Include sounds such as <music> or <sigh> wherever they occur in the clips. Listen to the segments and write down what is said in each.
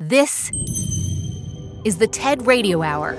This is the TED Radio Hour.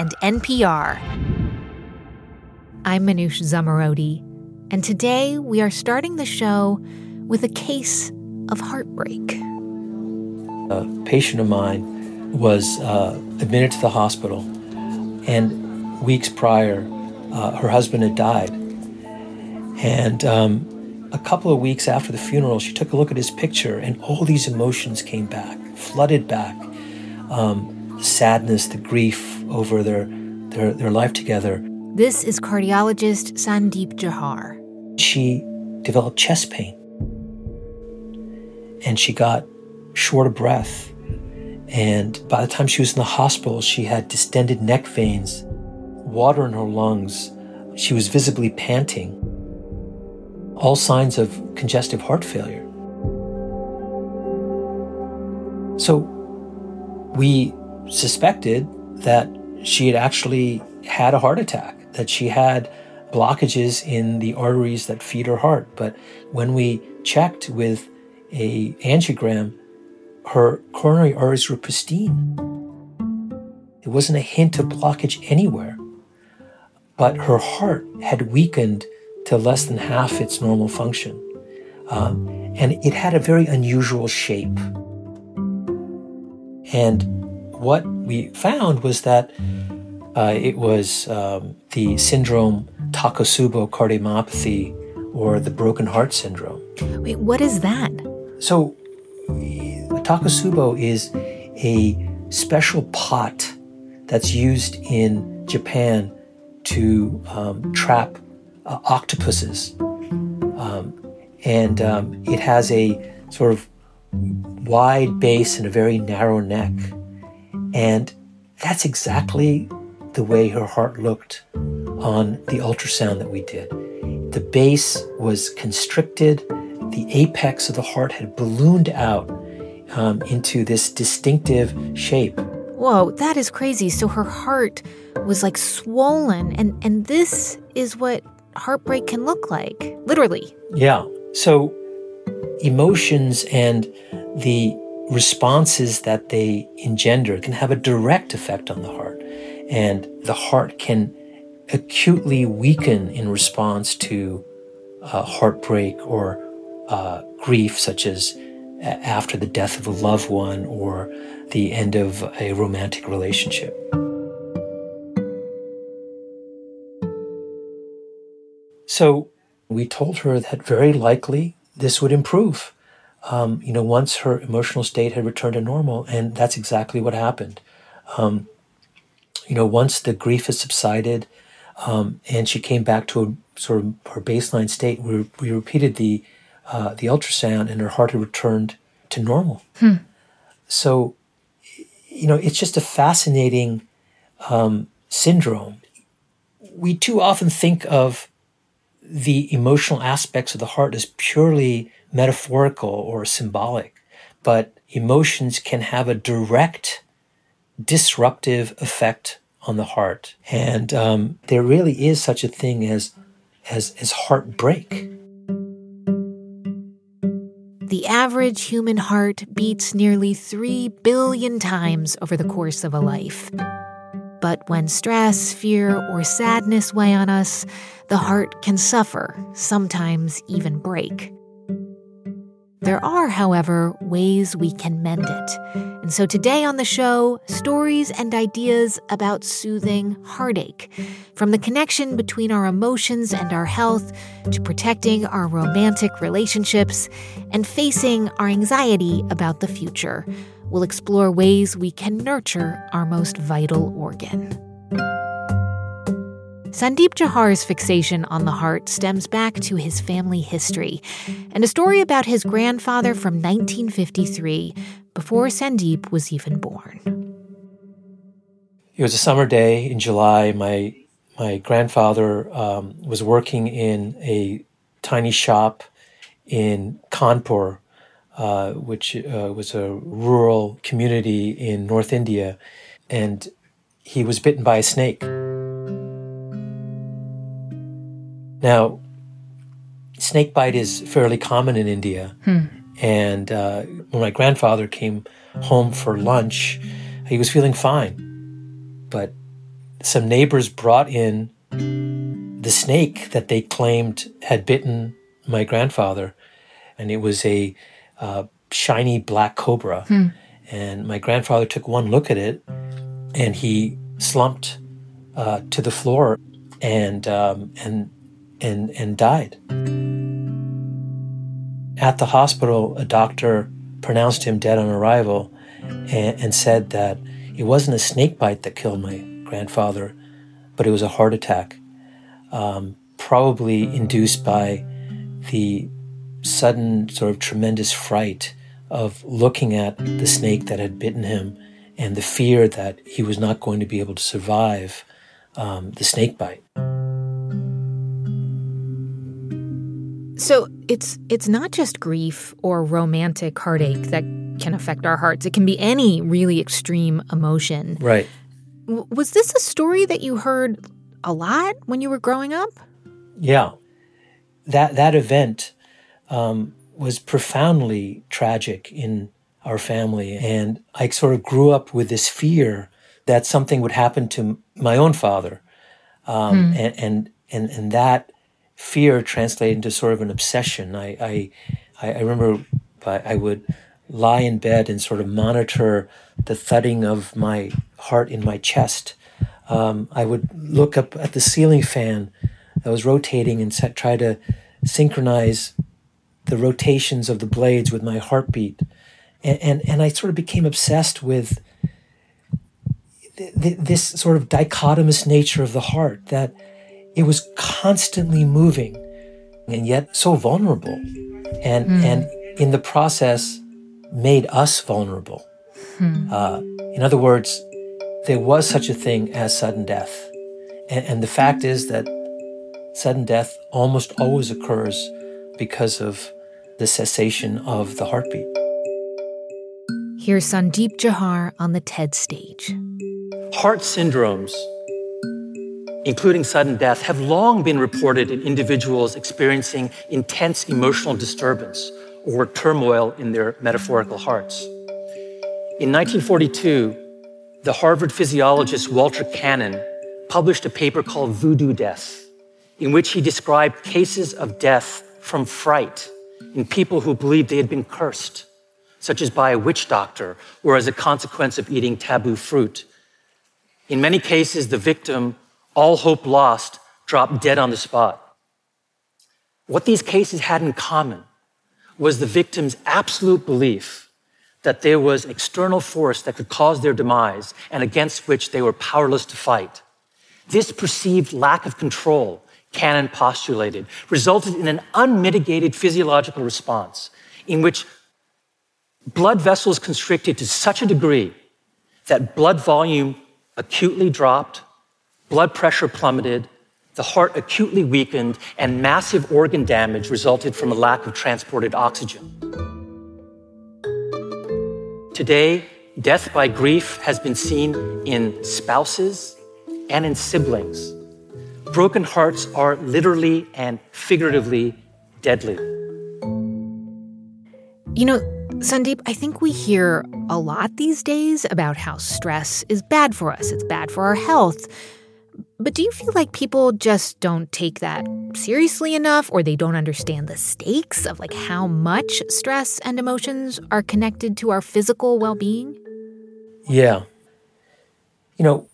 and NPR. I'm Manoush Zomorodi, and today we are starting the show with a case of heartbreak. A patient of mine was uh, admitted to the hospital, and weeks prior, uh, her husband had died. And um, a couple of weeks after the funeral, she took a look at his picture, and all these emotions came back, flooded back. Um, sadness, the grief over their, their, their life together. This is cardiologist Sandeep Jauhar. She developed chest pain and she got short of breath. And by the time she was in the hospital, she had distended neck veins, water in her lungs. She was visibly panting, all signs of congestive heart failure. So we suspected that she had actually had a heart attack, that she had blockages in the arteries that feed her heart. But when we checked with a angiogram, her coronary arteries were pristine. There wasn't a hint of blockage anywhere. But her heart had weakened to less than half its normal function. Um, and it had a very unusual shape. And what we found was that uh, it was um, the syndrome Takotsubo cardiomyopathy or the broken heart syndrome. Wait, what is that? So, Takotsubo is a special pot that's used in Japan to um, trap uh, octopuses. Um, and um, it has a sort of wide base and a very narrow neck. And that's exactly the way her heart looked on the ultrasound that we did. The base was constricted, the apex of the heart had ballooned out um, into this distinctive shape. Whoa, that is crazy. So her heart was like swollen, and, and this is what heartbreak can look like, literally. Yeah. So emotions and the responses that they engender can have a direct effect on the heart. And the heart can acutely weaken in response to uh, heartbreak or uh, grief, such as after the death of a loved one or the end of a romantic relationship. So we told her that very likely this would improve um, you know, once her emotional state had returned to normal, and that's exactly what happened. Um, you know, once the grief has subsided, um, and she came back to a sort of her baseline state, we, we repeated the uh, the ultrasound, and her heart had returned to normal. Hmm. So, you know, it's just a fascinating um, syndrome. We too often think of the emotional aspects of the heart as purely metaphorical or symbolic, but emotions can have a direct disruptive effect on the heart. And um, there really is such a thing as, as, as heartbreak. The average human heart beats nearly 3 billion times over the course of a life. But when stress, fear, or sadness weigh on us, the heart can suffer, sometimes even break. There are, however, ways we can mend it. And so today on the show, stories and ideas about soothing heartache. From the connection between our emotions and our health to protecting our romantic relationships and facing our anxiety about the future. We'll explore ways we can nurture our most vital organ. Sandeep Jauhar's fixation on the heart stems back to his family history and a story about his grandfather from 1953, before Sandeep was even born. It was a summer day in July. My my grandfather um, was working in a tiny shop in Kanpur, uh, which uh, was a rural community in North India, and he was bitten by a snake. Now, snake bite is fairly common in India. Hmm. And uh, when my grandfather came home for lunch, he was feeling fine. But some neighbors brought in the snake that they claimed had bitten my grandfather. And it was a uh, shiny black cobra. Hmm. And my grandfather took one look at it and he slumped uh, to the floor and, um, and and, and died. At the hospital, a doctor pronounced him dead on arrival and, and said that it wasn't a snake bite that killed my grandfather, but it was a heart attack, um, probably induced by the sudden sort of tremendous fright of looking at the snake that had bitten him and the fear that he was not going to be able to survive um, the snake bite. So it's it's not just grief or romantic heartache that can affect our hearts. It can be any really extreme emotion. Right. W- was this a story that you heard a lot when you were growing up? Yeah. That that event um, was profoundly tragic in our family, and I sort of grew up with this fear that something would happen to my own father, um, hmm. and, and and and that fear translated into sort of an obsession. I, I, I remember I would lie in bed and sort of monitor the thudding of my heart in my chest. Um, I would look up at the ceiling fan that was rotating and set, try to synchronize the rotations of the blades with my heartbeat. And, and, and I sort of became obsessed with th- th- this sort of dichotomous nature of the heart that it was constantly moving and yet so vulnerable. And, mm. and in the process, made us vulnerable. Hmm. Uh, in other words, there was such a thing as sudden death. And, and, the fact is that sudden death almost always occurs because of the cessation of the heartbeat. Here's Sandeep Jauhar on the TED stage. Heart syndromes including sudden death, have long been reported in individuals experiencing intense emotional disturbance or turmoil in their metaphorical hearts. In 1942, the Harvard physiologist Walter Cannon published a paper called Voodoo Death, in which he described cases of death from fright in people who believed they had been cursed, such as by a witch doctor or as a consequence of eating taboo fruit. In many cases, the victim all hope lost, dropped dead on the spot. What these cases had in common was the victim's absolute belief that there was external force that could cause their demise and against which they were powerless to fight. This perceived lack of control, Cannon postulated, resulted in an unmitigated physiological response in which blood vessels constricted to such a degree that blood volume acutely dropped, blood pressure plummeted, the heart acutely weakened, and massive organ damage resulted from a lack of transported oxygen. Today, death by grief has been seen in spouses and in siblings. Broken hearts are literally and figuratively deadly. You know, Sandeep, I think we hear a lot these days about how stress is bad for us, it's bad for our health. But do you feel like people just don't take that seriously enough or they don't understand the stakes of like how much stress and emotions are connected to our physical well-being? Yeah. You know,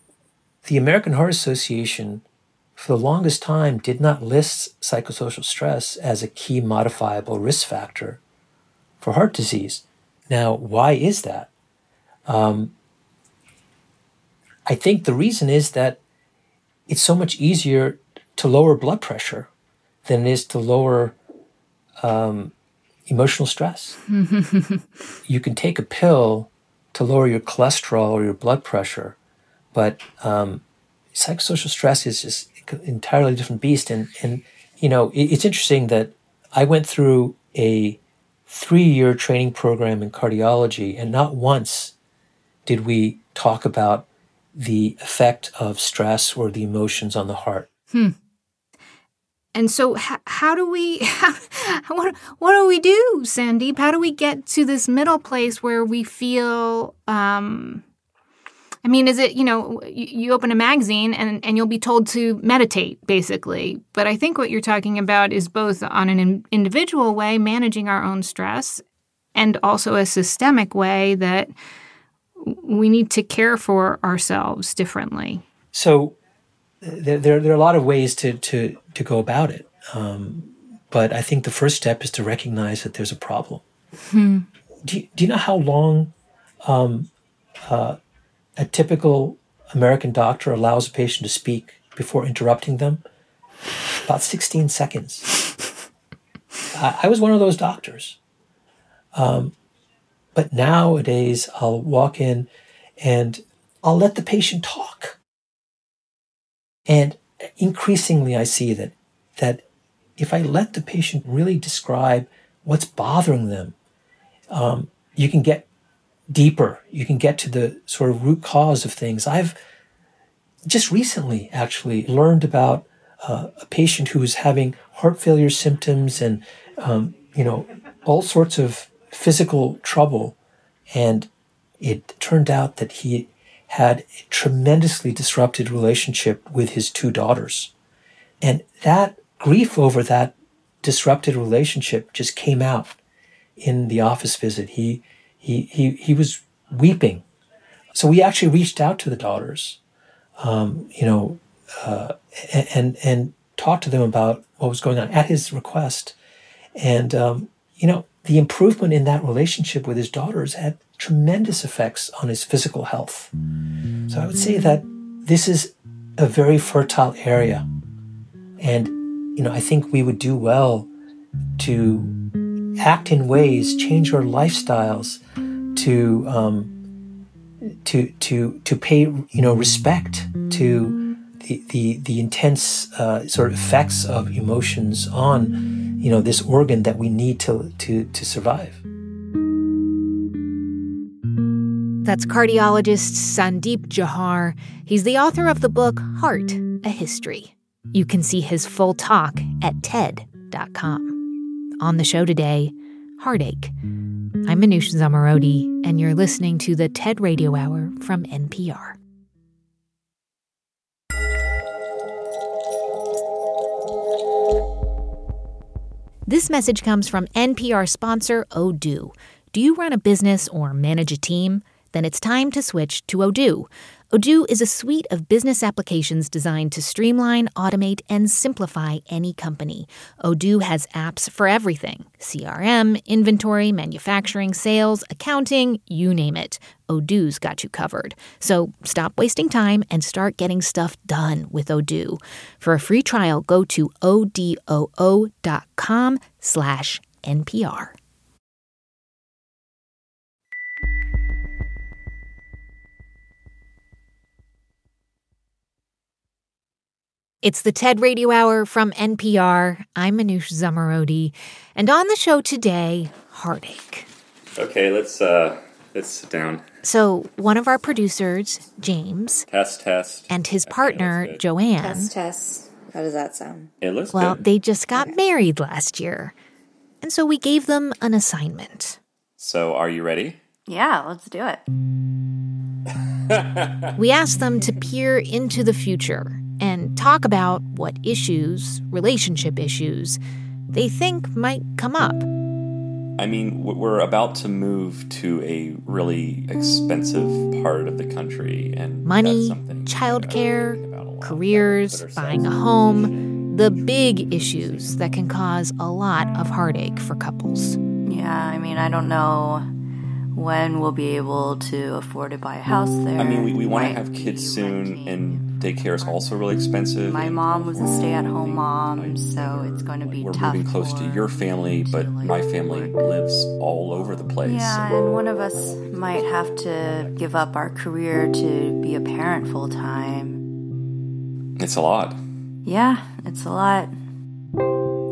the American Heart Association for the longest time did not list psychosocial stress as a key modifiable risk factor for heart disease. Now, why is that? Um, I think the reason is that it's so much easier to lower blood pressure than it is to lower um, emotional stress. <laughs> you can take a pill to lower your cholesterol or your blood pressure, but um, psychosocial stress is just an entirely different beast. And and you know, it, it's interesting that I went through a three-year training program in cardiology, and not once did we talk about the effect of stress or the emotions on the heart. Hmm. And so, h- how do we, how, <laughs> what, what do we do, Sandeep? How do we get to this middle place where we feel, um, I mean, is it, you know, you, you open a magazine and, and you'll be told to meditate, basically. But I think what you're talking about is both on an in- individual way, managing our own stress, and also a systemic way that we need to care for ourselves differently. So, there, there, there, are a lot of ways to, to, to go about it. Um, but I think the first step is to recognize that there's a problem. Hmm. Do, you, do you know how long um, uh, a typical American doctor allows a patient to speak before interrupting them? About 16 seconds. I, I was one of those doctors. Um, but nowadays, I'll walk in and I'll let the patient talk. And increasingly, I see that, that if I let the patient really describe what's bothering them, um, you can get deeper. You can get to the sort of root cause of things. I've just recently actually learned about uh, a patient who was having heart failure symptoms and, um, you know, all sorts of physical trouble. And it turned out that he had a tremendously disrupted relationship with his two daughters. And that grief over that disrupted relationship just came out in the office visit. He, he, he, he was weeping. So we actually reached out to the daughters, um, you know, uh, and, and talked to them about what was going on at his request. And, um, you know, the improvement in that relationship with his daughters had tremendous effects on his physical health. So I would say that this is a very fertile area. And, you know, I think we would do well to act in ways, change our lifestyles to, um, to, to, to pay, you know, respect to the, the, the intense uh, sort of effects of emotions on, you know, this organ that we need to, to, to survive. That's cardiologist Sandeep Jauhar. He's the author of the book Heart, A History. You can see his full talk at TED.com. On the show today, Heartache. I'm Manoush Zomorodi, and you're listening to the TED Radio Hour from NPR. This message comes from NPR sponsor Odoo. Do you run a business or manage a team? then it's time to switch to Odoo. Odoo is a suite of business applications designed to streamline, automate, and simplify any company. Odoo has apps for everything CRM, inventory, manufacturing, sales, accounting, you name it. Odoo's got you covered. So stop wasting time and start getting stuff done with Odoo. For a free trial, go to odoo.com slash NPR. It's the TED Radio Hour from NPR. I'm Manoush Zomorodi, and on the show today, heartache. Okay, let's uh let's sit down. So, one of our producers, James, test test, and his partner, okay, Joanne. Test test. How does that sound? It looks well, good. they just got okay. married last year, and so we gave them an assignment. So, are you ready? Yeah, let's do it. <laughs> we asked them to peer into the future and talk about what issues, relationship issues, they think might come up. I mean, we're about to move to a really expensive part of the country, and money, childcare, careers, buying a home, the big issues that can cause a lot of heartache for couples. Yeah, I mean, I don't know when we'll be able to afford to buy a house there. I mean, we, we want to have kids soon, renting. and daycare is also really expensive. My mom was a stay-at-home mom, so it's going to be We're tough. moving close to your family, me but like, my family work. lives all over the place. Yeah, and one of us might have to give up our career to be a parent full time. It's a lot. Yeah, it's a lot.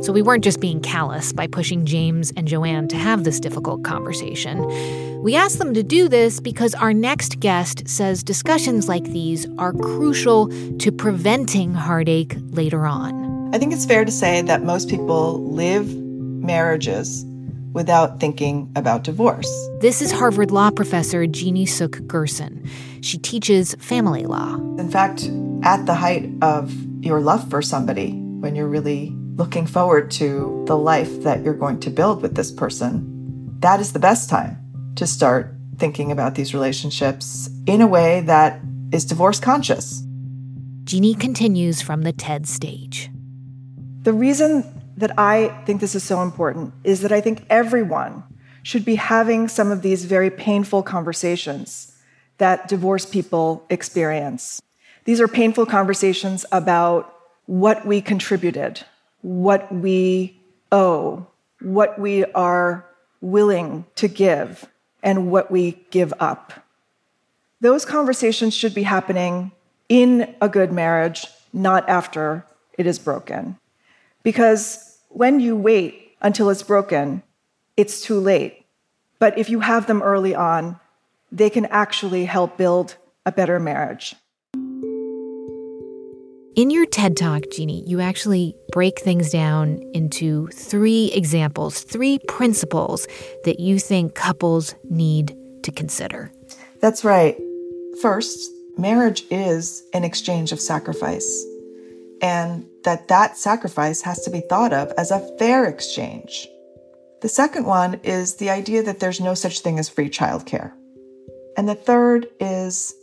So we weren't just being callous by pushing James and Joanne to have this difficult conversation. We asked them to do this because our next guest says discussions like these are crucial to preventing heartache later on. I think it's fair to say that most people live marriages without thinking about divorce. This is Harvard Law professor Jeannie Suk Gersen. She teaches family law. In fact, at the height of your love for somebody, when you're really looking forward to the life that you're going to build with this person, that is the best time to start thinking about these relationships in a way that is divorce conscious. Jeannie continues from the TED stage. The reason that I think this is so important is that I think everyone should be having some of these very painful conversations that divorce people experience. These are painful conversations about what we contributed, what we owe, what we are willing to give, and what we give up. Those conversations should be happening in a good marriage, not after it is broken. Because when you wait until it's broken, it's too late. But if you have them early on, they can actually help build a better marriage. In your TED Talk, Jeannie, you actually break things down into three examples, three principles that you think couples need to consider. That's right. First, marriage is an exchange of sacrifice, and that that sacrifice has to be thought of as a fair exchange. The second one is the idea that there's no such thing as free childcare. And the third is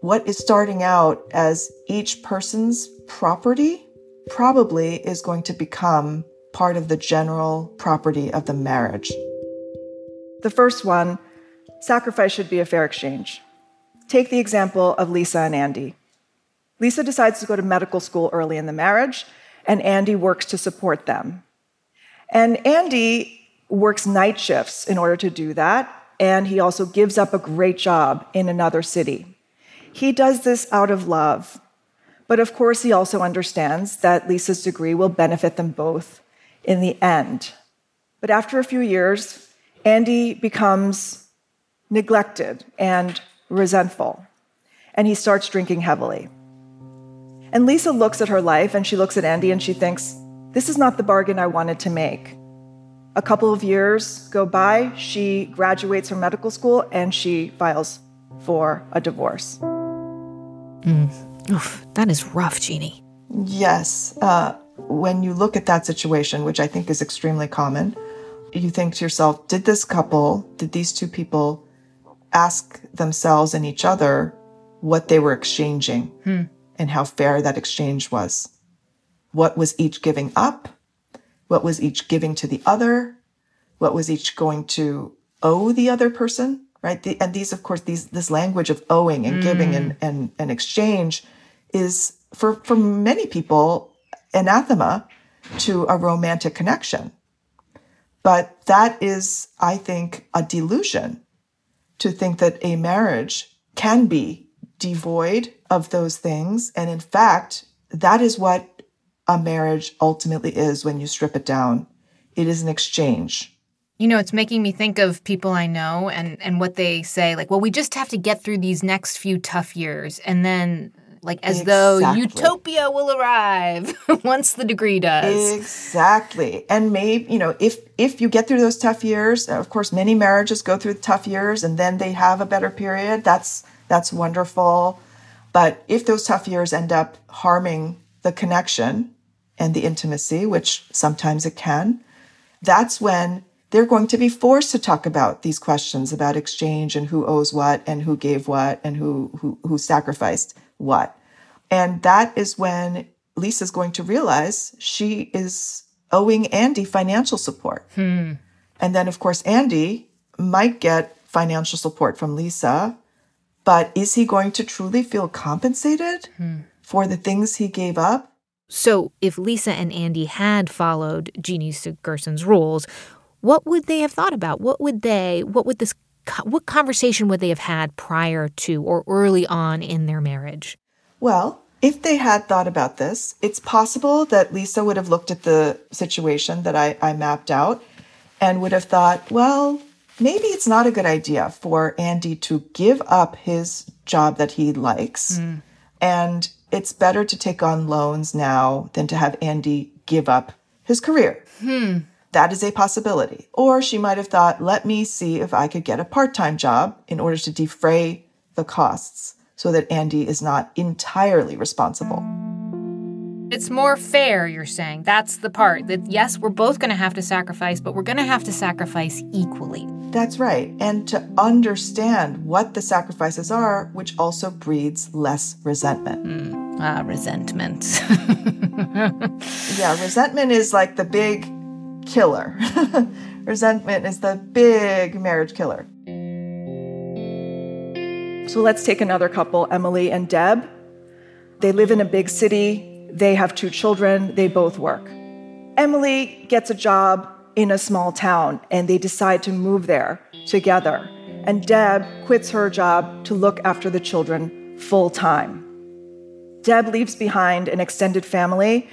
what is starting out as each person's property probably is going to become part of the general property of the marriage. The first one sacrifice should be a fair exchange. Take the example of Lisa and Andy. Lisa decides to go to medical school early in the marriage, and Andy works to support them. And Andy works night shifts in order to do that, and he also gives up a great job in another city. He does this out of love. But of course, he also understands that Lisa's degree will benefit them both in the end. But after a few years, Andy becomes neglected and resentful, and he starts drinking heavily. And Lisa looks at her life and she looks at Andy and she thinks, This is not the bargain I wanted to make. A couple of years go by, she graduates from medical school and she files for a divorce. Mm. Oof, that is rough, Jeannie. Yes. Uh, when you look at that situation, which I think is extremely common, you think to yourself, did this couple, did these two people ask themselves and each other what they were exchanging Hmm. and how fair that exchange was? What was each giving up? What was each giving to the other? What was each going to owe the other person? Right. The, and these, of course, these this language of owing and giving and, mm. and, and exchange is for for many people anathema to a romantic connection. But that is, I think, a delusion to think that a marriage can be devoid of those things. And in fact, that is what a marriage ultimately is when you strip it down. It is an exchange. You know, it's making me think of people I know and, and what they say, like, well, we just have to get through these next few tough years. And then, like, as though utopia will arrive <laughs> once the degree does. Exactly. And maybe, you know, if if you get through those tough years, of course many marriages go through tough years and then they have a better period. That's that's wonderful. But if those tough years end up harming the connection and the intimacy, which sometimes it can, that's when they're going to be forced to talk about these questions about exchange and who owes what and who gave what and who who, who sacrificed what. And that is when Lisa's going to realize she is owing Andy financial support. Hmm. And then, of course, Andy might get financial support from Lisa, but is he going to truly feel compensated for the things he gave up? So, if Lisa and Andy had followed Jeannie Gersen's rules, what would they have thought about? What would they, what would this, what conversation would they have had prior to or early on in their marriage? Well, if they had thought about this, it's possible that Lisa would have looked at the situation that I, I mapped out and would have thought, well, maybe it's not a good idea for Andy to give up his job that he likes. Mm. And it's better to take on loans now than to have Andy give up his career. Hmm. That is a possibility. Or she might have thought, let me see if I could get a part time job in order to defray the costs so that Andy is not entirely responsible. It's more fair, you're saying. That's the part that, yes, we're both going to have to sacrifice, but we're going to have to sacrifice equally. That's right. And to understand what the sacrifices are, which also breeds less resentment. Mm. Ah, resentment. <laughs> yeah, resentment is like the big killer. <laughs> resentment is the big marriage killer. So let's take another couple, Emily and Deb. They live in a big city. They have two children. They both work. Emily gets a job in a small town and they decide to move there together. And Deb quits her job to look after the children full time. Deb leaves behind an extended family,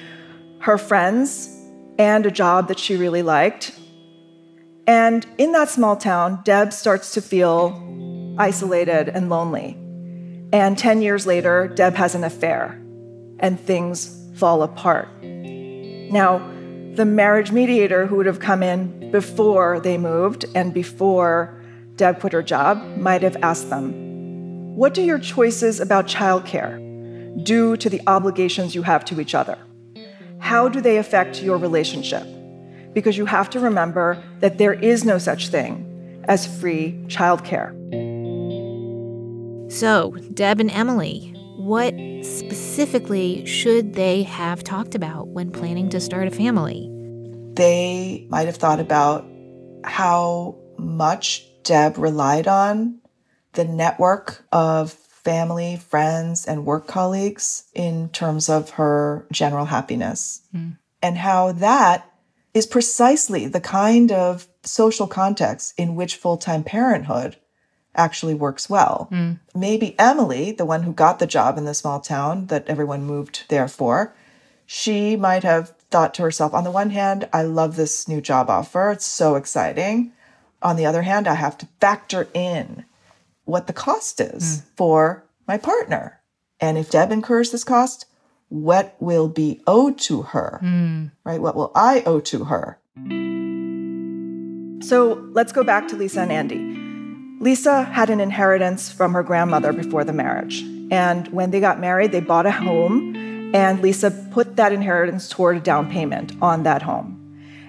her friends, and a job that she really liked. And in that small town, Deb starts to feel isolated and lonely. And 10 years later, Deb has an affair and things fall apart. Now, the marriage mediator who would have come in before they moved and before Deb quit her job might have asked them, What do your choices about childcare do to the obligations you have to each other? How do they affect your relationship? Because you have to remember that there is no such thing as free childcare. So, Deb and Emily, what specifically should they have talked about when planning to start a family? They might have thought about how much Deb relied on the network of family, friends, and work colleagues in terms of her general happiness, mm. and how that is precisely the kind of social context in which full time parenthood actually works well. Mm. Maybe Emily, the one who got the job in the small town that everyone moved there for, she might have thought to herself, on the one hand, I love this new job offer. It's so exciting. On the other hand, I have to factor in what the cost is mm. for my partner. And if Deb incurs this cost, what will be owed to her? Mm. Right? What will I owe to her? So let's go back to Lisa and Andy. Lisa had an inheritance from her grandmother before the marriage. And when they got married, they bought a home, and Lisa put that inheritance toward a down payment on that home.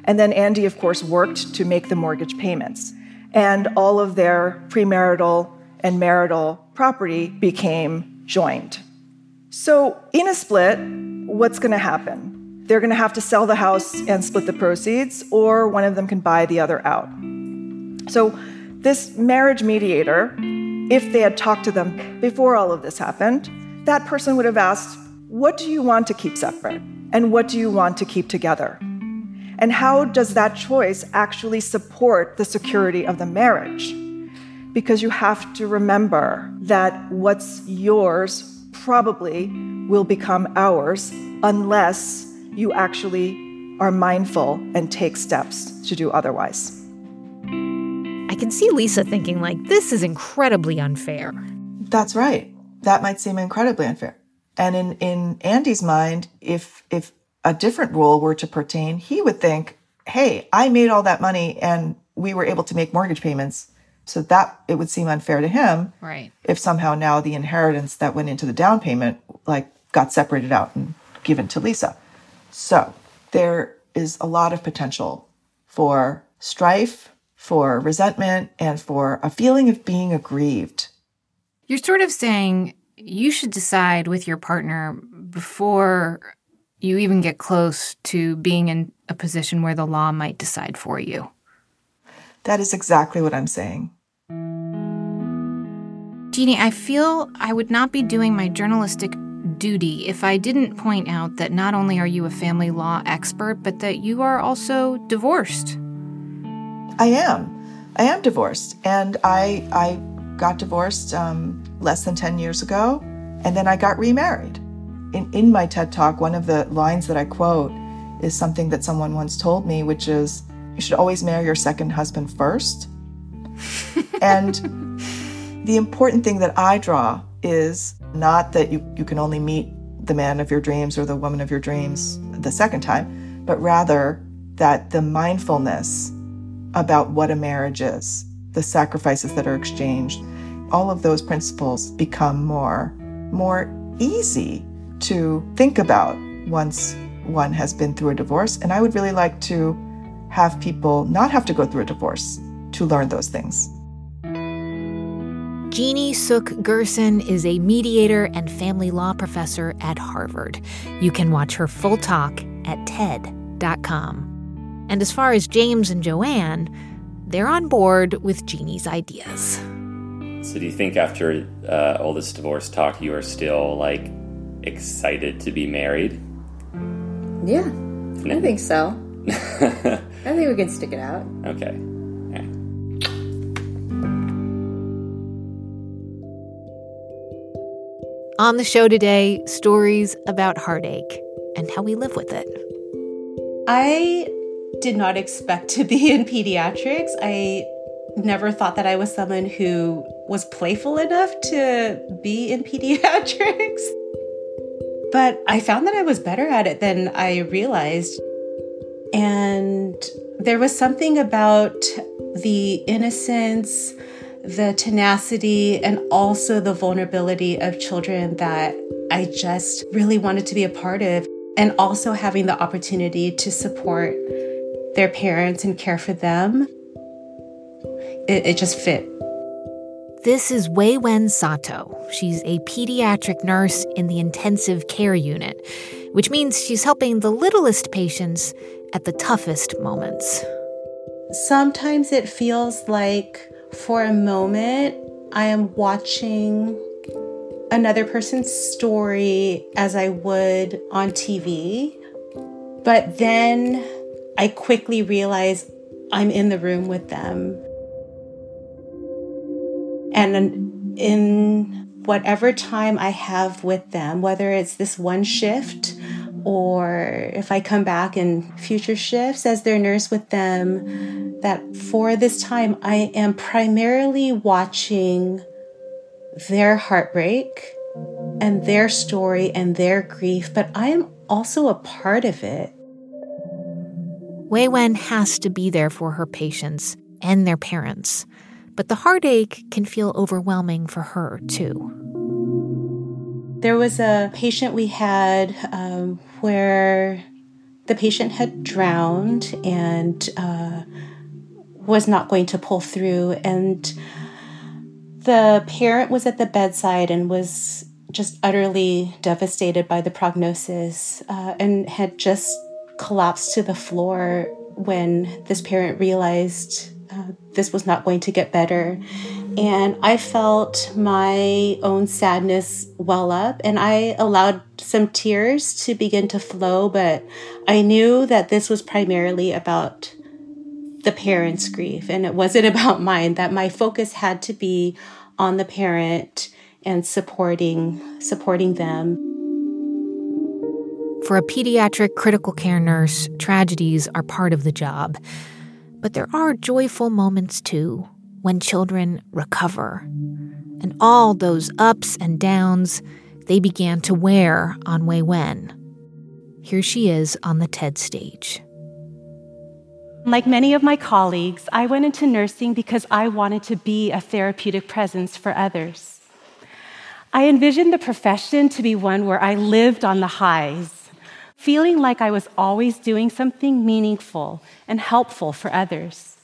And then Andy, of course, worked to make the mortgage payments. And all of their premarital and marital property became joined. So, in a split, what's going to happen? They're going to have to sell the house and split the proceeds, or one of them can buy the other out. So, this marriage mediator, if they had talked to them before all of this happened, that person would have asked, What do you want to keep separate? And what do you want to keep together? And how does that choice actually support the security of the marriage? Because you have to remember that what's yours probably will become ours unless you actually are mindful and take steps to do otherwise. I can see Lisa thinking, like, this is incredibly unfair. That's right. That might seem incredibly unfair. And in, in Andy's mind, if if a different rule were to pertain, he would think, hey, I made all that money and we were able to make mortgage payments. So that it would seem unfair to him. Right. If somehow now the inheritance that went into the down payment like got separated out and given to Lisa. So there is a lot of potential for strife, for resentment, and for a feeling of being aggrieved. You're sort of saying you should decide with your partner before you even get close to being in a position where the law might decide for you. That is exactly what I'm saying. Jeannie, I feel I would not be doing my journalistic duty if I didn't point out that not only are you a family law expert, but that you are also divorced. I am. I am divorced, and I I got divorced um, less than ten years ago, and then I got remarried. In in my TED talk, one of the lines that I quote is something that someone once told me, which is, "You should always marry your second husband first. <laughs> and the important thing that I draw is not that you, you can only meet the man of your dreams or the woman of your dreams the second time, but rather that the mindfulness about what a marriage is, the sacrifices that are exchanged, all of those principles become more more easy to think about once one has been through a divorce. And I would really like to have people not have to go through a divorce to learn those things. Jeannie Suk Gersen is a mediator and family law professor at Harvard. You can watch her full talk at TED.com. And as far as James and Joanne, they're on board with Jeannie's ideas. So, do you think after uh, all this divorce talk, you are still like excited to be married? Yeah, I think so. <laughs> I think we can stick it out. Okay. On the show today, stories about heartache and how we live with it. I did not expect to be in pediatrics. I never thought that I was someone who was playful enough to be in <laughs> pediatrics. But I found that I was better at it than I realized. And there was something about the innocence the tenacity and also the vulnerability of children that I just really wanted to be a part of. And also having the opportunity to support their parents and care for them. It, it just fit. This is Wei Wen Sato. She's a pediatric nurse in the intensive care unit, which means she's helping the littlest patients at the toughest moments. Sometimes it feels like for a moment, I am watching another person's story as I would on TV. But then I quickly realize I'm in the room with them. And in whatever time I have with them, whether it's this one shift or if I come back in future shifts as their nurse with them, that for this time I am primarily watching their heartbreak and their story and their grief, but I am also a part of it. Wei Wen has to be there for her patients and their parents, but the heartache can feel overwhelming for her too. There was a patient we had um, where the patient had drowned and uh, was not going to pull through. And the parent was at the bedside and was just utterly devastated by the prognosis uh, and had just collapsed to the floor when this parent realized uh, this was not going to get better. And I felt my own sadness well up, and I allowed some tears to begin to flow. But I knew that this was primarily about the parent's grief, and it wasn't <laughs> about mine, that my focus had to be on the parent and supporting supporting them. For a pediatric critical care nurse, tragedies are part of the job. But there are joyful moments too when children recover. And all those ups and downs they began to wear on Wei Wen. Here she is on the TED stage. Like many of my colleagues, I went into nursing because I wanted to be a therapeutic presence for others. I envisioned the profession to be one where I lived on the highs, feeling like I was always doing something meaningful and helpful for others.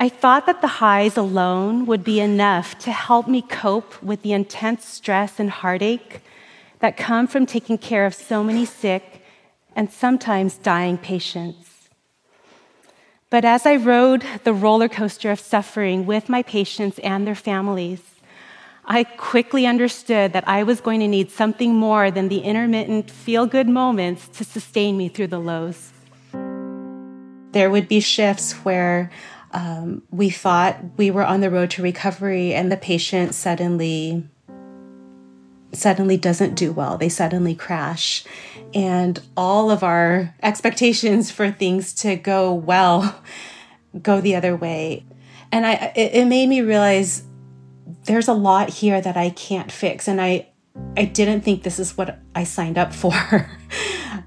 I thought that the highs alone would be enough to help me cope with the intense stress and heartache that come from taking care of so many sick and sometimes dying patients. But as I rode the roller coaster of suffering with my patients and their families, I quickly understood that I was going to need something more than the intermittent feel good moments to sustain me through the lows. There would be shifts where um, we thought we were on the road to recovery and the patient suddenly suddenly doesn't do well. They suddenly crash. And all of our <laughs> expectations for things to go well <laughs> go the other way. And i it, it made me realize there's a lot here that i can't fix. And i i didn't think this is what i signed up for. <laughs>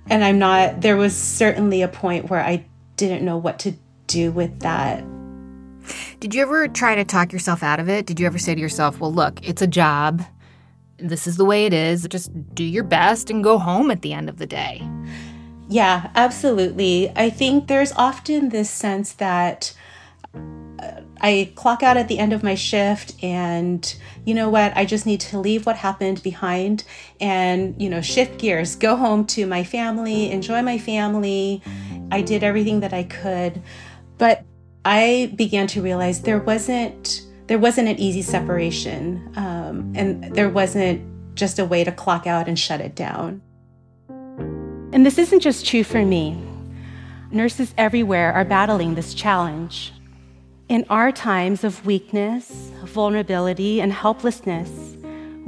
And i'm not there was certainly a point where i didn't know what to do with that did you ever try to talk yourself out of it? Did you ever say to yourself, well, look, it's a job. This is the way it is. Just do your best and go home at the end of the day? Yeah, absolutely. I think there's often this sense that uh, I clock out at the end of my shift and you know what, I just need to leave what happened behind and, you know, shift gears, go home to my family, enjoy my family. I did everything that I could. But I began to realize there wasn't there wasn't an easy separation, um, and there wasn't just a way to clock out and shut it down. And this isn't just true for me. Nurses everywhere are battling this challenge. In our times of weakness, vulnerability, and helplessness,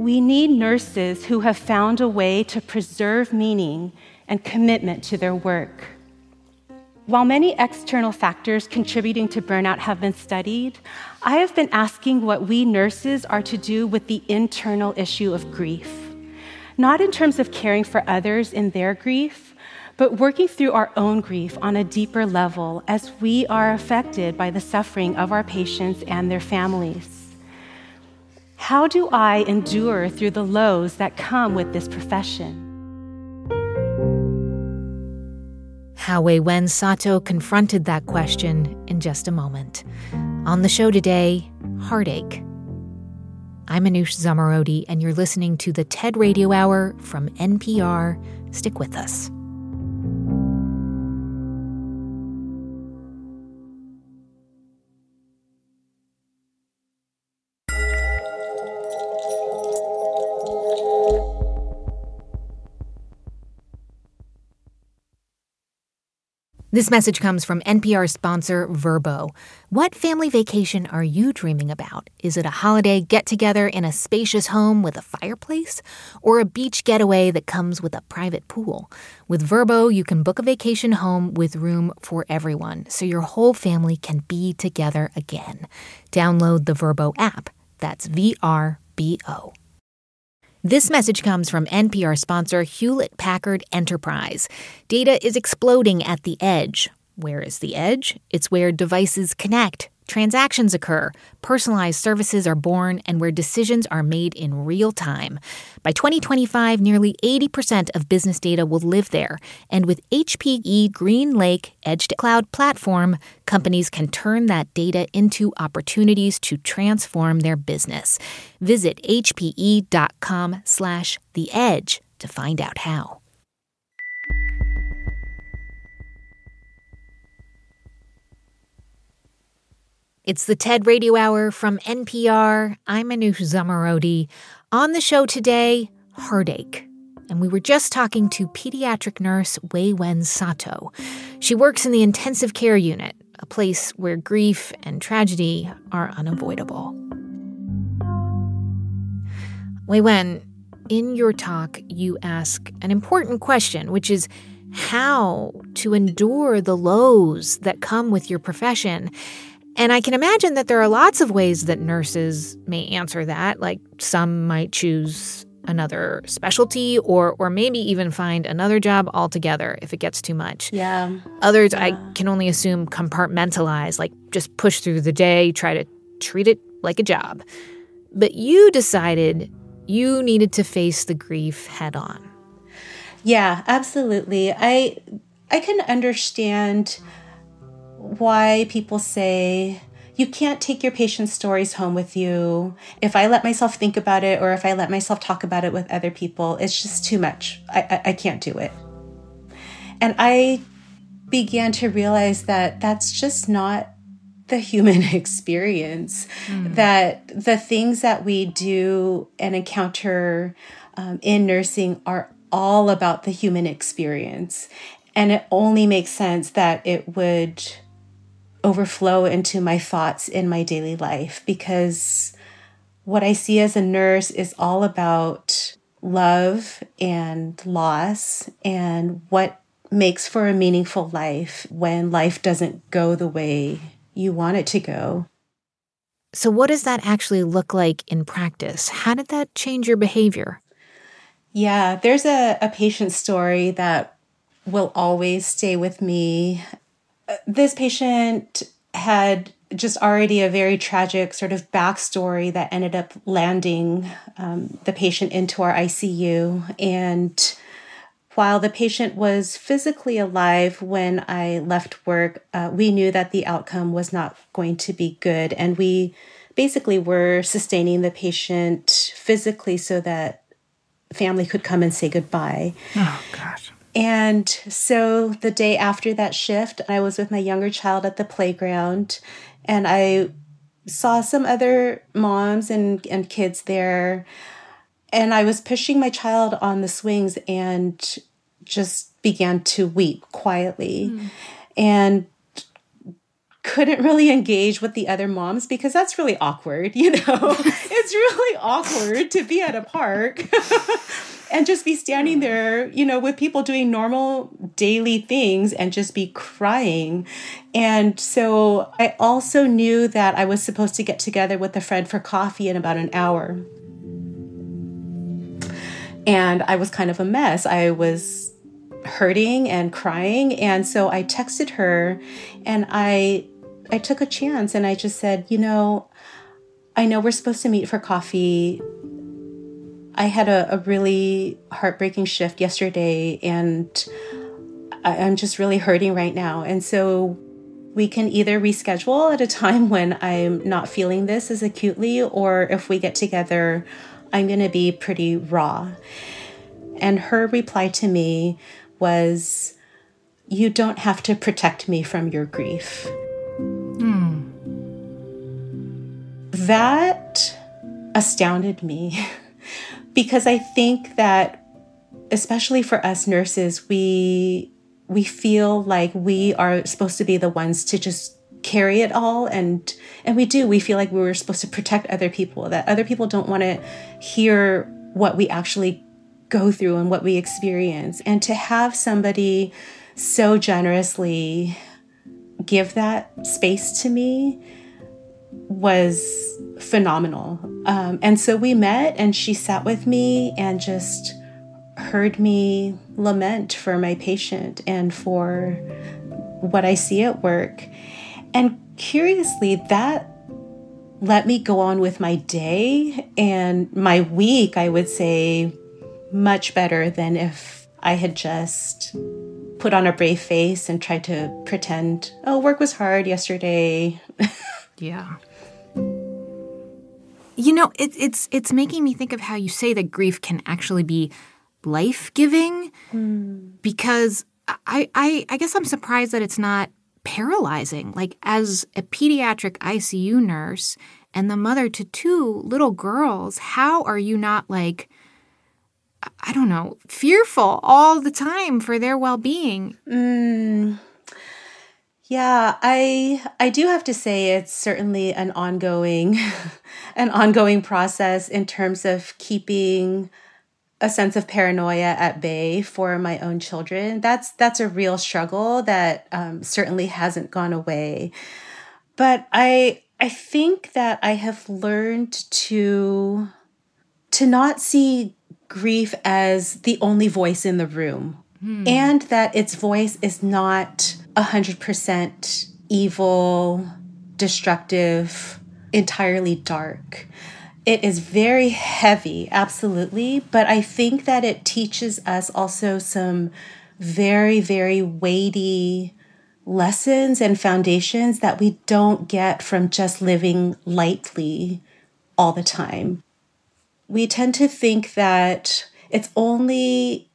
we need nurses who have found a way to preserve meaning and commitment to their work. While many external factors contributing to burnout have been studied, I have been asking what we nurses are to do with the internal issue of grief. Not in terms of caring for others in their grief, but working through our own grief on a deeper level as we are affected by the suffering of our patients and their families. How do I endure through the lows that come with this profession? How Wen Sato confronted that question in just a moment. On the show today, Heartache. I'm Manoush Zomorodi, and you're listening to the TED Radio Hour from NPR. Stick with us. This message comes from NPR sponsor Vrbo. What family vacation are you dreaming about? Is it a holiday get together in a spacious home with a fireplace? Or a beach getaway that comes with a private pool? With Vrbo, you can book a vacation home with room for everyone so your whole family can be together again. Download the Vrbo app. That's V R B O. This message comes from NPR sponsor Hewlett Packard Enterprise. Data is exploding at the edge. Where is the edge? It's where devices connect Transactions occur, personalized services are born, and where decisions are made in real time. By 2025, nearly 80% of business data will live there. And with HPE GreenLake Edge to Cloud platform, companies can turn that data into opportunities to transform their business. Visit hpe.com slash the edge to find out how. It's the TED Radio Hour from NPR. I'm Manoush Zomorodi. On the show today, heartache. And we were just talking to pediatric nurse Wei Wen Sato. She works in the intensive care unit, a place where grief and tragedy are unavoidable. Wei Wen, in your talk, you ask an important question, which is how to endure the lows that come with your profession and I can imagine that there are lots of ways that nurses may answer that. Like some might choose another specialty or or maybe even find another job altogether if it gets too much. Yeah. Others yeah. I can only assume compartmentalize, like just push through the day, try to treat it like a job. But you decided you needed to face the grief head on. Yeah, absolutely. I I can understand why people say you can't take your patient's stories home with you. If I let myself think about it or if I let myself talk about it with other people, it's just too much. I, I, I can't do it. And I began to realize that that's just not the human <laughs> experience. Mm. That the things that we do and encounter um, in nursing are all about the human experience. And it only makes sense that it would overflow into my thoughts in my daily life because what I see as a nurse is all about love and loss and what makes for a meaningful life when life doesn't go the way you want it to go. So, what does that actually look like in practice? How did that change your behavior? Yeah, there's a, a patient story that will always stay with me. This patient had just already a very tragic sort of backstory that ended up landing um, the patient into our ICU. And while the patient was physically alive when I left work, uh, we knew that the outcome was not going to be good. And we basically were sustaining the patient physically so that family could come and say goodbye. Oh, gosh. And so the day after that shift, I was with my younger child at the playground and I saw some other moms and, and kids there. And I was pushing my child on the swings and just began to weep quietly. Mm. And couldn't really engage with the other moms because that's really awkward, <laughs> you know. <laughs> it's really awkward to be at a park <laughs> and just be standing there, you know, with people doing normal daily things and just be crying. And so I also knew that I was supposed to get together with a friend for coffee in about an hour. And I was kind of a mess. I was hurting and crying. And so I texted her and I I took a chance and I just said, you know, I know we're supposed to meet for coffee. I had a, a really heartbreaking shift yesterday and I, I'm just really hurting right now. And so we can either reschedule at a time when I'm not feeling this as acutely, or if we get together, I'm going to be pretty raw. And her reply to me was, You don't have to protect me from your grief. Hmm. That astounded me <laughs> because I think that especially for us nurses we we feel like we are supposed to be the ones to just carry it all. And and we do we feel like we were supposed to protect other people that other people don't want to hear what we actually go through and what we experience. And to have somebody so generously give that space to me was phenomenal. Um, and so we met, and she sat with me and just heard me lament for my patient and for what I see at work. And curiously, that let me go on with my day and my week, I would say, much better than if I had just put on a brave face and tried to pretend, oh, work was hard yesterday. <laughs> yeah. You know, it, it's it's making me think of how you say that grief can actually be life giving, mm. because I, I I guess I'm surprised that it's not paralyzing. Like as a pediatric ICU nurse and the mother to two little girls, how are you not like I don't know, fearful all the time for their well-being. Mm. Yeah, I I do have to say it's certainly an ongoing <laughs> an ongoing process in terms of keeping a sense of paranoia at bay for my own children. That's that's a real struggle that um, certainly hasn't gone away. But I I think that I have learned to to not see grief as the only voice in the room hmm. and that its voice is not 100% evil, destructive, entirely dark. It is very heavy, absolutely, but I think that it teaches us also some very, very weighty lessons and foundations that we don't get from just living lightly all the time we tend to think that it's only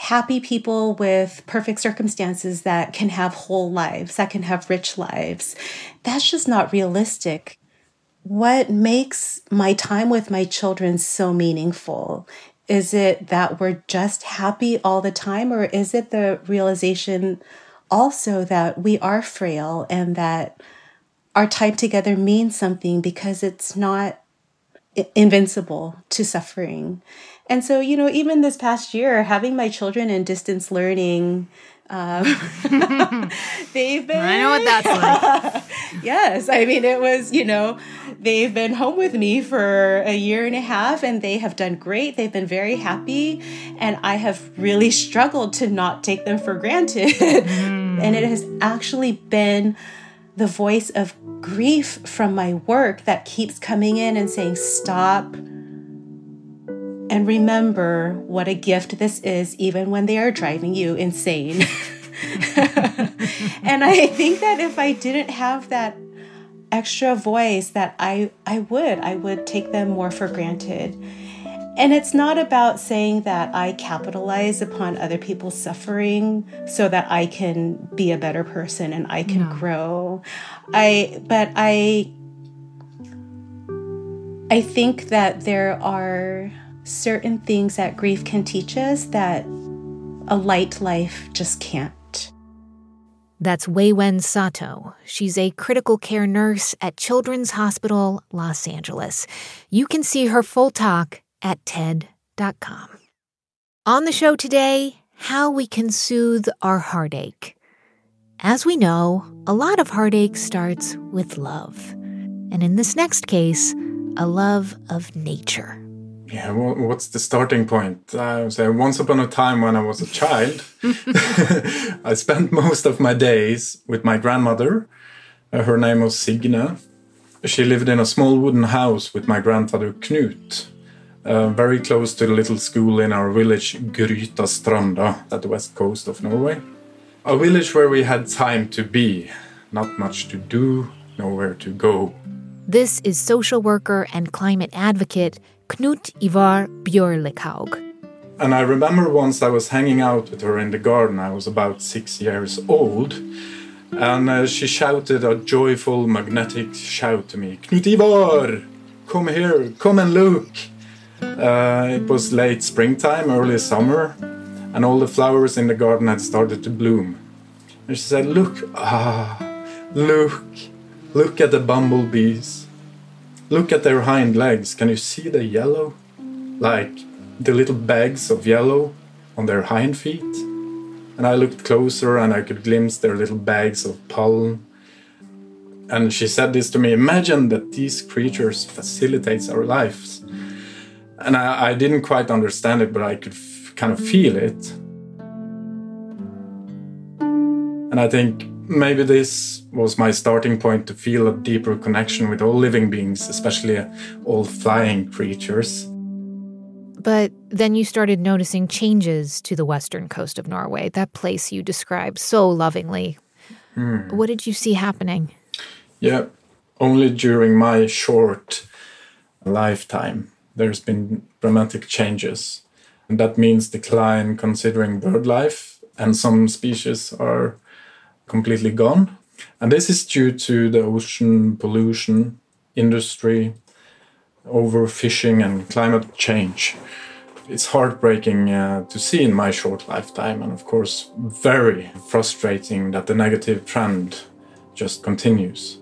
happy people with perfect circumstances that can have whole lives, that can have rich lives. That's just not realistic. What makes my time with my children so meaningful? Is it that we're just happy all the time, or is it the realization also that we are frail and that our time together means something because it's not invincible to suffering? And so, you know, even this past year, having my children in distance learning, um, <laughs> they've been. I know what that's <laughs> like. yes. I mean, it was, you know, they've been home with me for a year and a half and they have done great. They've been very happy. And I have really struggled to not take them for granted. Mm. <laughs> and it has actually been the voice of grief from my work that keeps coming in and saying, stop and remember what a gift this is, even when they are driving you insane. <laughs> and I think that if I didn't have that extra voice that I I would I would take them more for granted. And it's not about saying that I capitalize upon other people's suffering so that I can be a better person and I can no. grow. I but I I think that there are certain things that grief can teach us that a light life just can't. That's Wei Wen Sato. She's a critical care nurse at Children's Hospital Los Angeles. You can see her full talk at TED.com. On the show today, how we can soothe our heartache. As we know, a lot of heartache starts with love. And in this next case, a love of nature. Yeah, well, what's the starting point? I would say once upon a time when I was a child, <laughs> <laughs> I spent most of my days with my grandmother. Uh, her name was Signe. She lived in a small wooden house with my grandfather Knut, uh, very close to the little school in our village Gryta Stranda at the west coast of Norway. A village where we had time to be, not much to do, nowhere to go. This is social worker and climate advocate Knut Ivar Bjørlikhaug. And I remember once I was hanging out with her in the garden. I was about six years old. And uh, she shouted a joyful, magnetic shout to me Knut Ivar, come here, come and look. Uh, it was late springtime, early summer, and all the flowers in the garden had started to bloom. And she said, Look, ah, look, look at the bumblebees. Look at their hind legs. Can you see the yellow? Like the little bags of yellow on their hind feet? And I looked closer and I could glimpse their little bags of pollen. And she said this to me Imagine that these creatures facilitates our lives. And I, I didn't quite understand it, but I could kind of feel it. And I think maybe this was my starting point to feel a deeper connection with all living beings, especially all flying creatures. But then you started noticing changes to the western coast of Norway, that place you described so lovingly. Mm. What did you see happening? Yeah, only during my short lifetime, there's been dramatic changes. And that means decline considering bird life, and some species are completely gone. And this is due to the ocean pollution, industry, overfishing, and climate change. It's heartbreaking uh, to see in my short lifetime, and of course, very frustrating that the negative trend just continues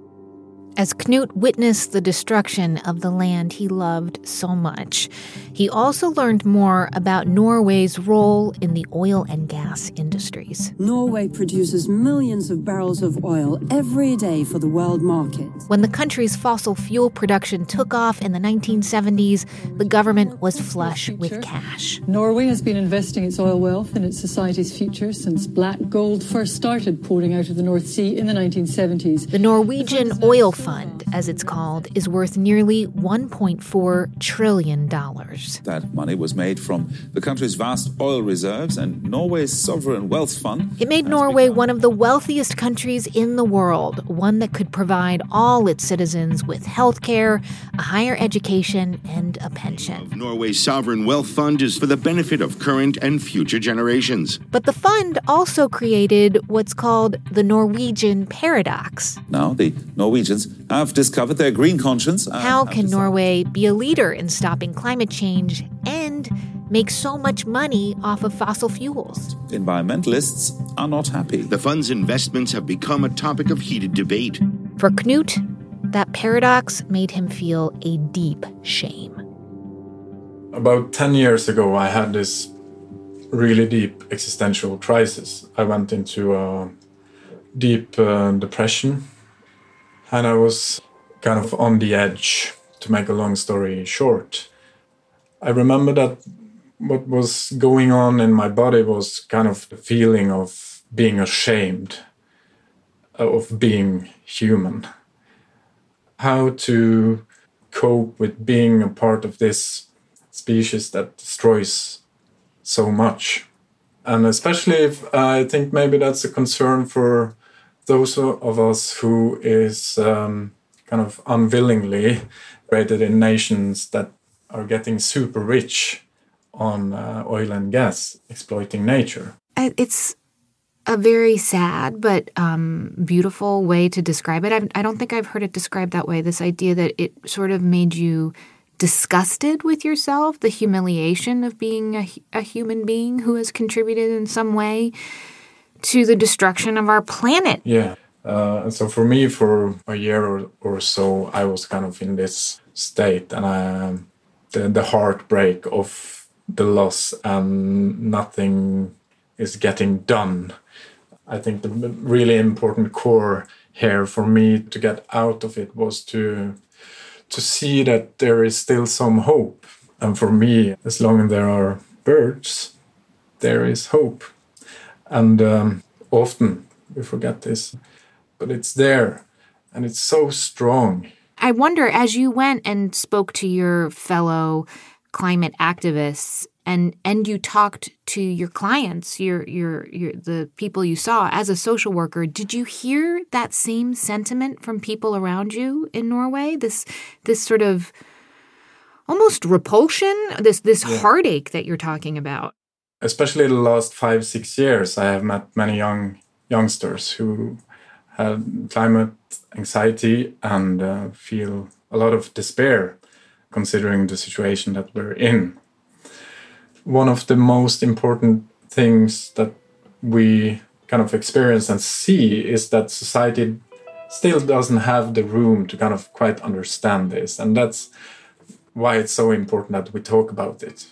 as Knut witnessed the destruction of the land he loved so much. He also learned more about Norway's role in the oil and gas industries. Norway produces millions of barrels of oil every day for the world market. When the country's fossil fuel production took off in the 1970s, the government was flush with cash. Norway has been investing its oil wealth in its society's future since black gold first started pouring out of the North Sea in the 1970s. The Norwegian Oil Fund as it's called, is worth nearly $1.4 trillion. That money was made from the country's vast oil reserves and Norway's sovereign wealth fund. It made Norway one of the wealthiest countries in the world, one that could provide all its citizens with health care, a higher education, and a pension. Norway's sovereign wealth fund is for the benefit of current and future generations. But the fund also created what's called the Norwegian paradox. Now, the Norwegians have discovered their green conscience. How can Norway be a leader in stopping climate change and make so much money off of fossil fuels? Environmentalists are not happy. The fund's investments have become a topic of heated debate. For Knut, that paradox made him feel a deep shame. About 10 years ago, I had this really deep existential crisis. I went into a deep uh, depression and I was kind of on the edge, to make a long story short. I remember that what was going on in my body was kind of the feeling of being ashamed uh, of being human. How to cope with being a part of this species that destroys so much. And especially if I think maybe that's a concern for those of us who is um, kind of unwillingly rated in nations that are getting super rich on uh, oil and gas, exploiting nature. It's a very sad but um, beautiful way to describe it. I, I don't think I've heard it described that way. This idea that it sort of made you disgusted with yourself, the humiliation of being a, a human being who has contributed in some way to the destruction of our planet. Yeah. Uh, so for me, for a year or, or so, I was kind of in this state, and I, um, the the heartbreak of the loss and nothing is getting done. I think the really important core here for me to get out of it was to to see that there is still some hope. And for me, as long as there are birds, there is hope. And um, often we forget this, but it's there and it's so strong. I wonder, as you went and spoke to your fellow climate activists and and you talked to your clients your your your the people you saw as a social worker did you hear that same sentiment from people around you in Norway this this sort of almost repulsion this this yeah. heartache that you're talking about especially the last 5 6 years i have met many young youngsters who have climate anxiety and uh, feel a lot of despair considering the situation that we're in one of the most important things that we kind of experience and see is that society still doesn't have the room to kind of quite understand this. And that's why it's so important that we talk about it.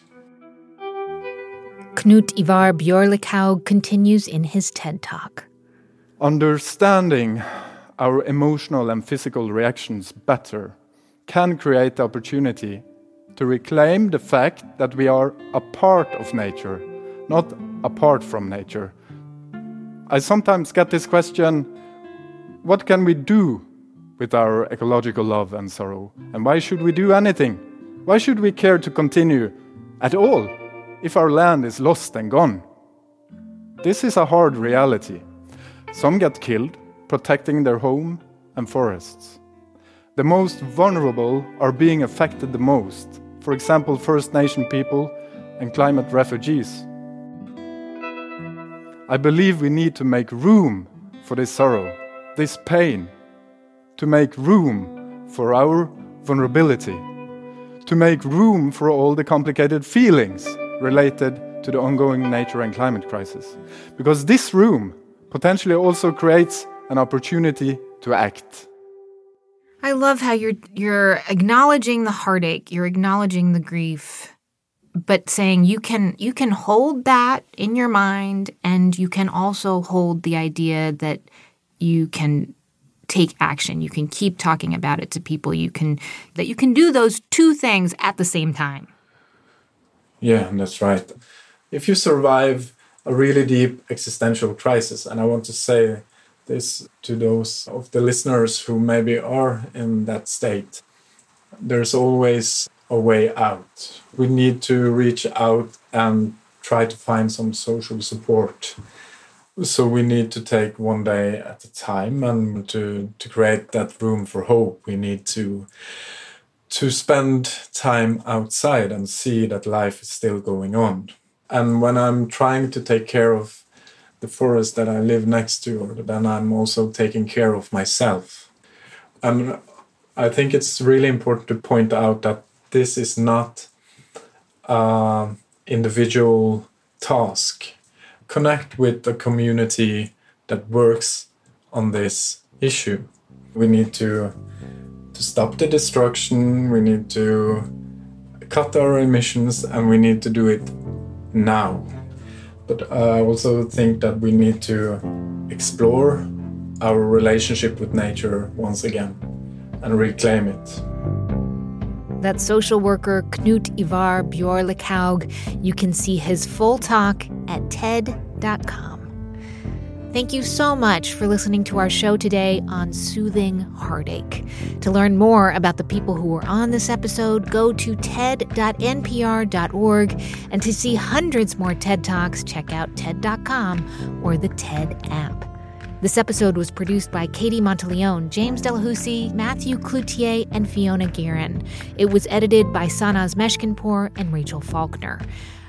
Knut Ivar Bjørlikhaug continues in his TED Talk. Understanding our emotional and physical reactions better can create the opportunity to reclaim the fact that we are a part of nature, not apart from nature. I sometimes get this question what can we do with our ecological love and sorrow? And why should we do anything? Why should we care to continue at all if our land is lost and gone? This is a hard reality. Some get killed protecting their home and forests. The most vulnerable are being affected the most for example, First Nation people and climate refugees. I believe we need to make room for this sorrow, this pain, to make room for our vulnerability, to make room for all the complicated feelings related to the ongoing nature and climate crisis. Because this room potentially also creates an opportunity to act. I love how you're you're acknowledging the heartache, you're acknowledging the grief, but saying you can you can hold that in your mind and you can also hold the idea that you can take action. You can keep talking about it to people. You can that you can do those two things at the same time. Yeah, that's right. If you survive a really deep existential crisis, and I want to say this to those of the listeners who maybe are in that state. There's always a way out. We need to reach out and try to find some social support. So we need to take one day at a time and to, to create that room for hope. We need to to spend time outside and see that life is still going on. And when I'm trying to take care of the forest that I live next to, then I'm also taking care of myself. And I think it's really important to point out that this is not an individual task. Connect with the community that works on this issue. We need to to stop the destruction, we need to cut our emissions, and we need to do it now. But I also think that we need to explore our relationship with nature once again and reclaim it. That social worker Knut Ivar Bjørlikhaug. You can see his full talk at TED.com. Thank you so much for listening to our show today on soothing heartache. To learn more about the people who were on this episode, go to ted.npr.org. And to see hundreds more TED Talks, check out TED.com or the TED app. This episode was produced by Katie Monteleone, James Delahoussaye, Matthew Cloutier, and Fiona Geiran. It was edited by Sanaz Meshkinpour and Rachel Faulkner.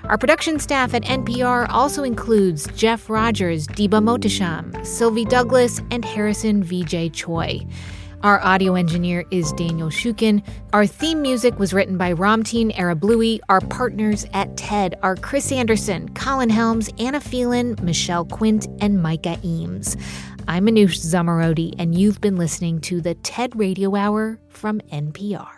Our production staff at NPR also includes Jeff Rogers, Diba Mohtasham, Sylvie Douglas, and Harrison Vijay Choi. Our audio engineer is Daniel Shukin. Our theme music was written by Ramtin Arablouei. Our partners at TED are Chris Anderson, Colin Helms, Anna Phelan, Michelle Quint, and Micah Eames. I'm Manoush Zomorodi, and you've been listening to the TED Radio Hour from NPR.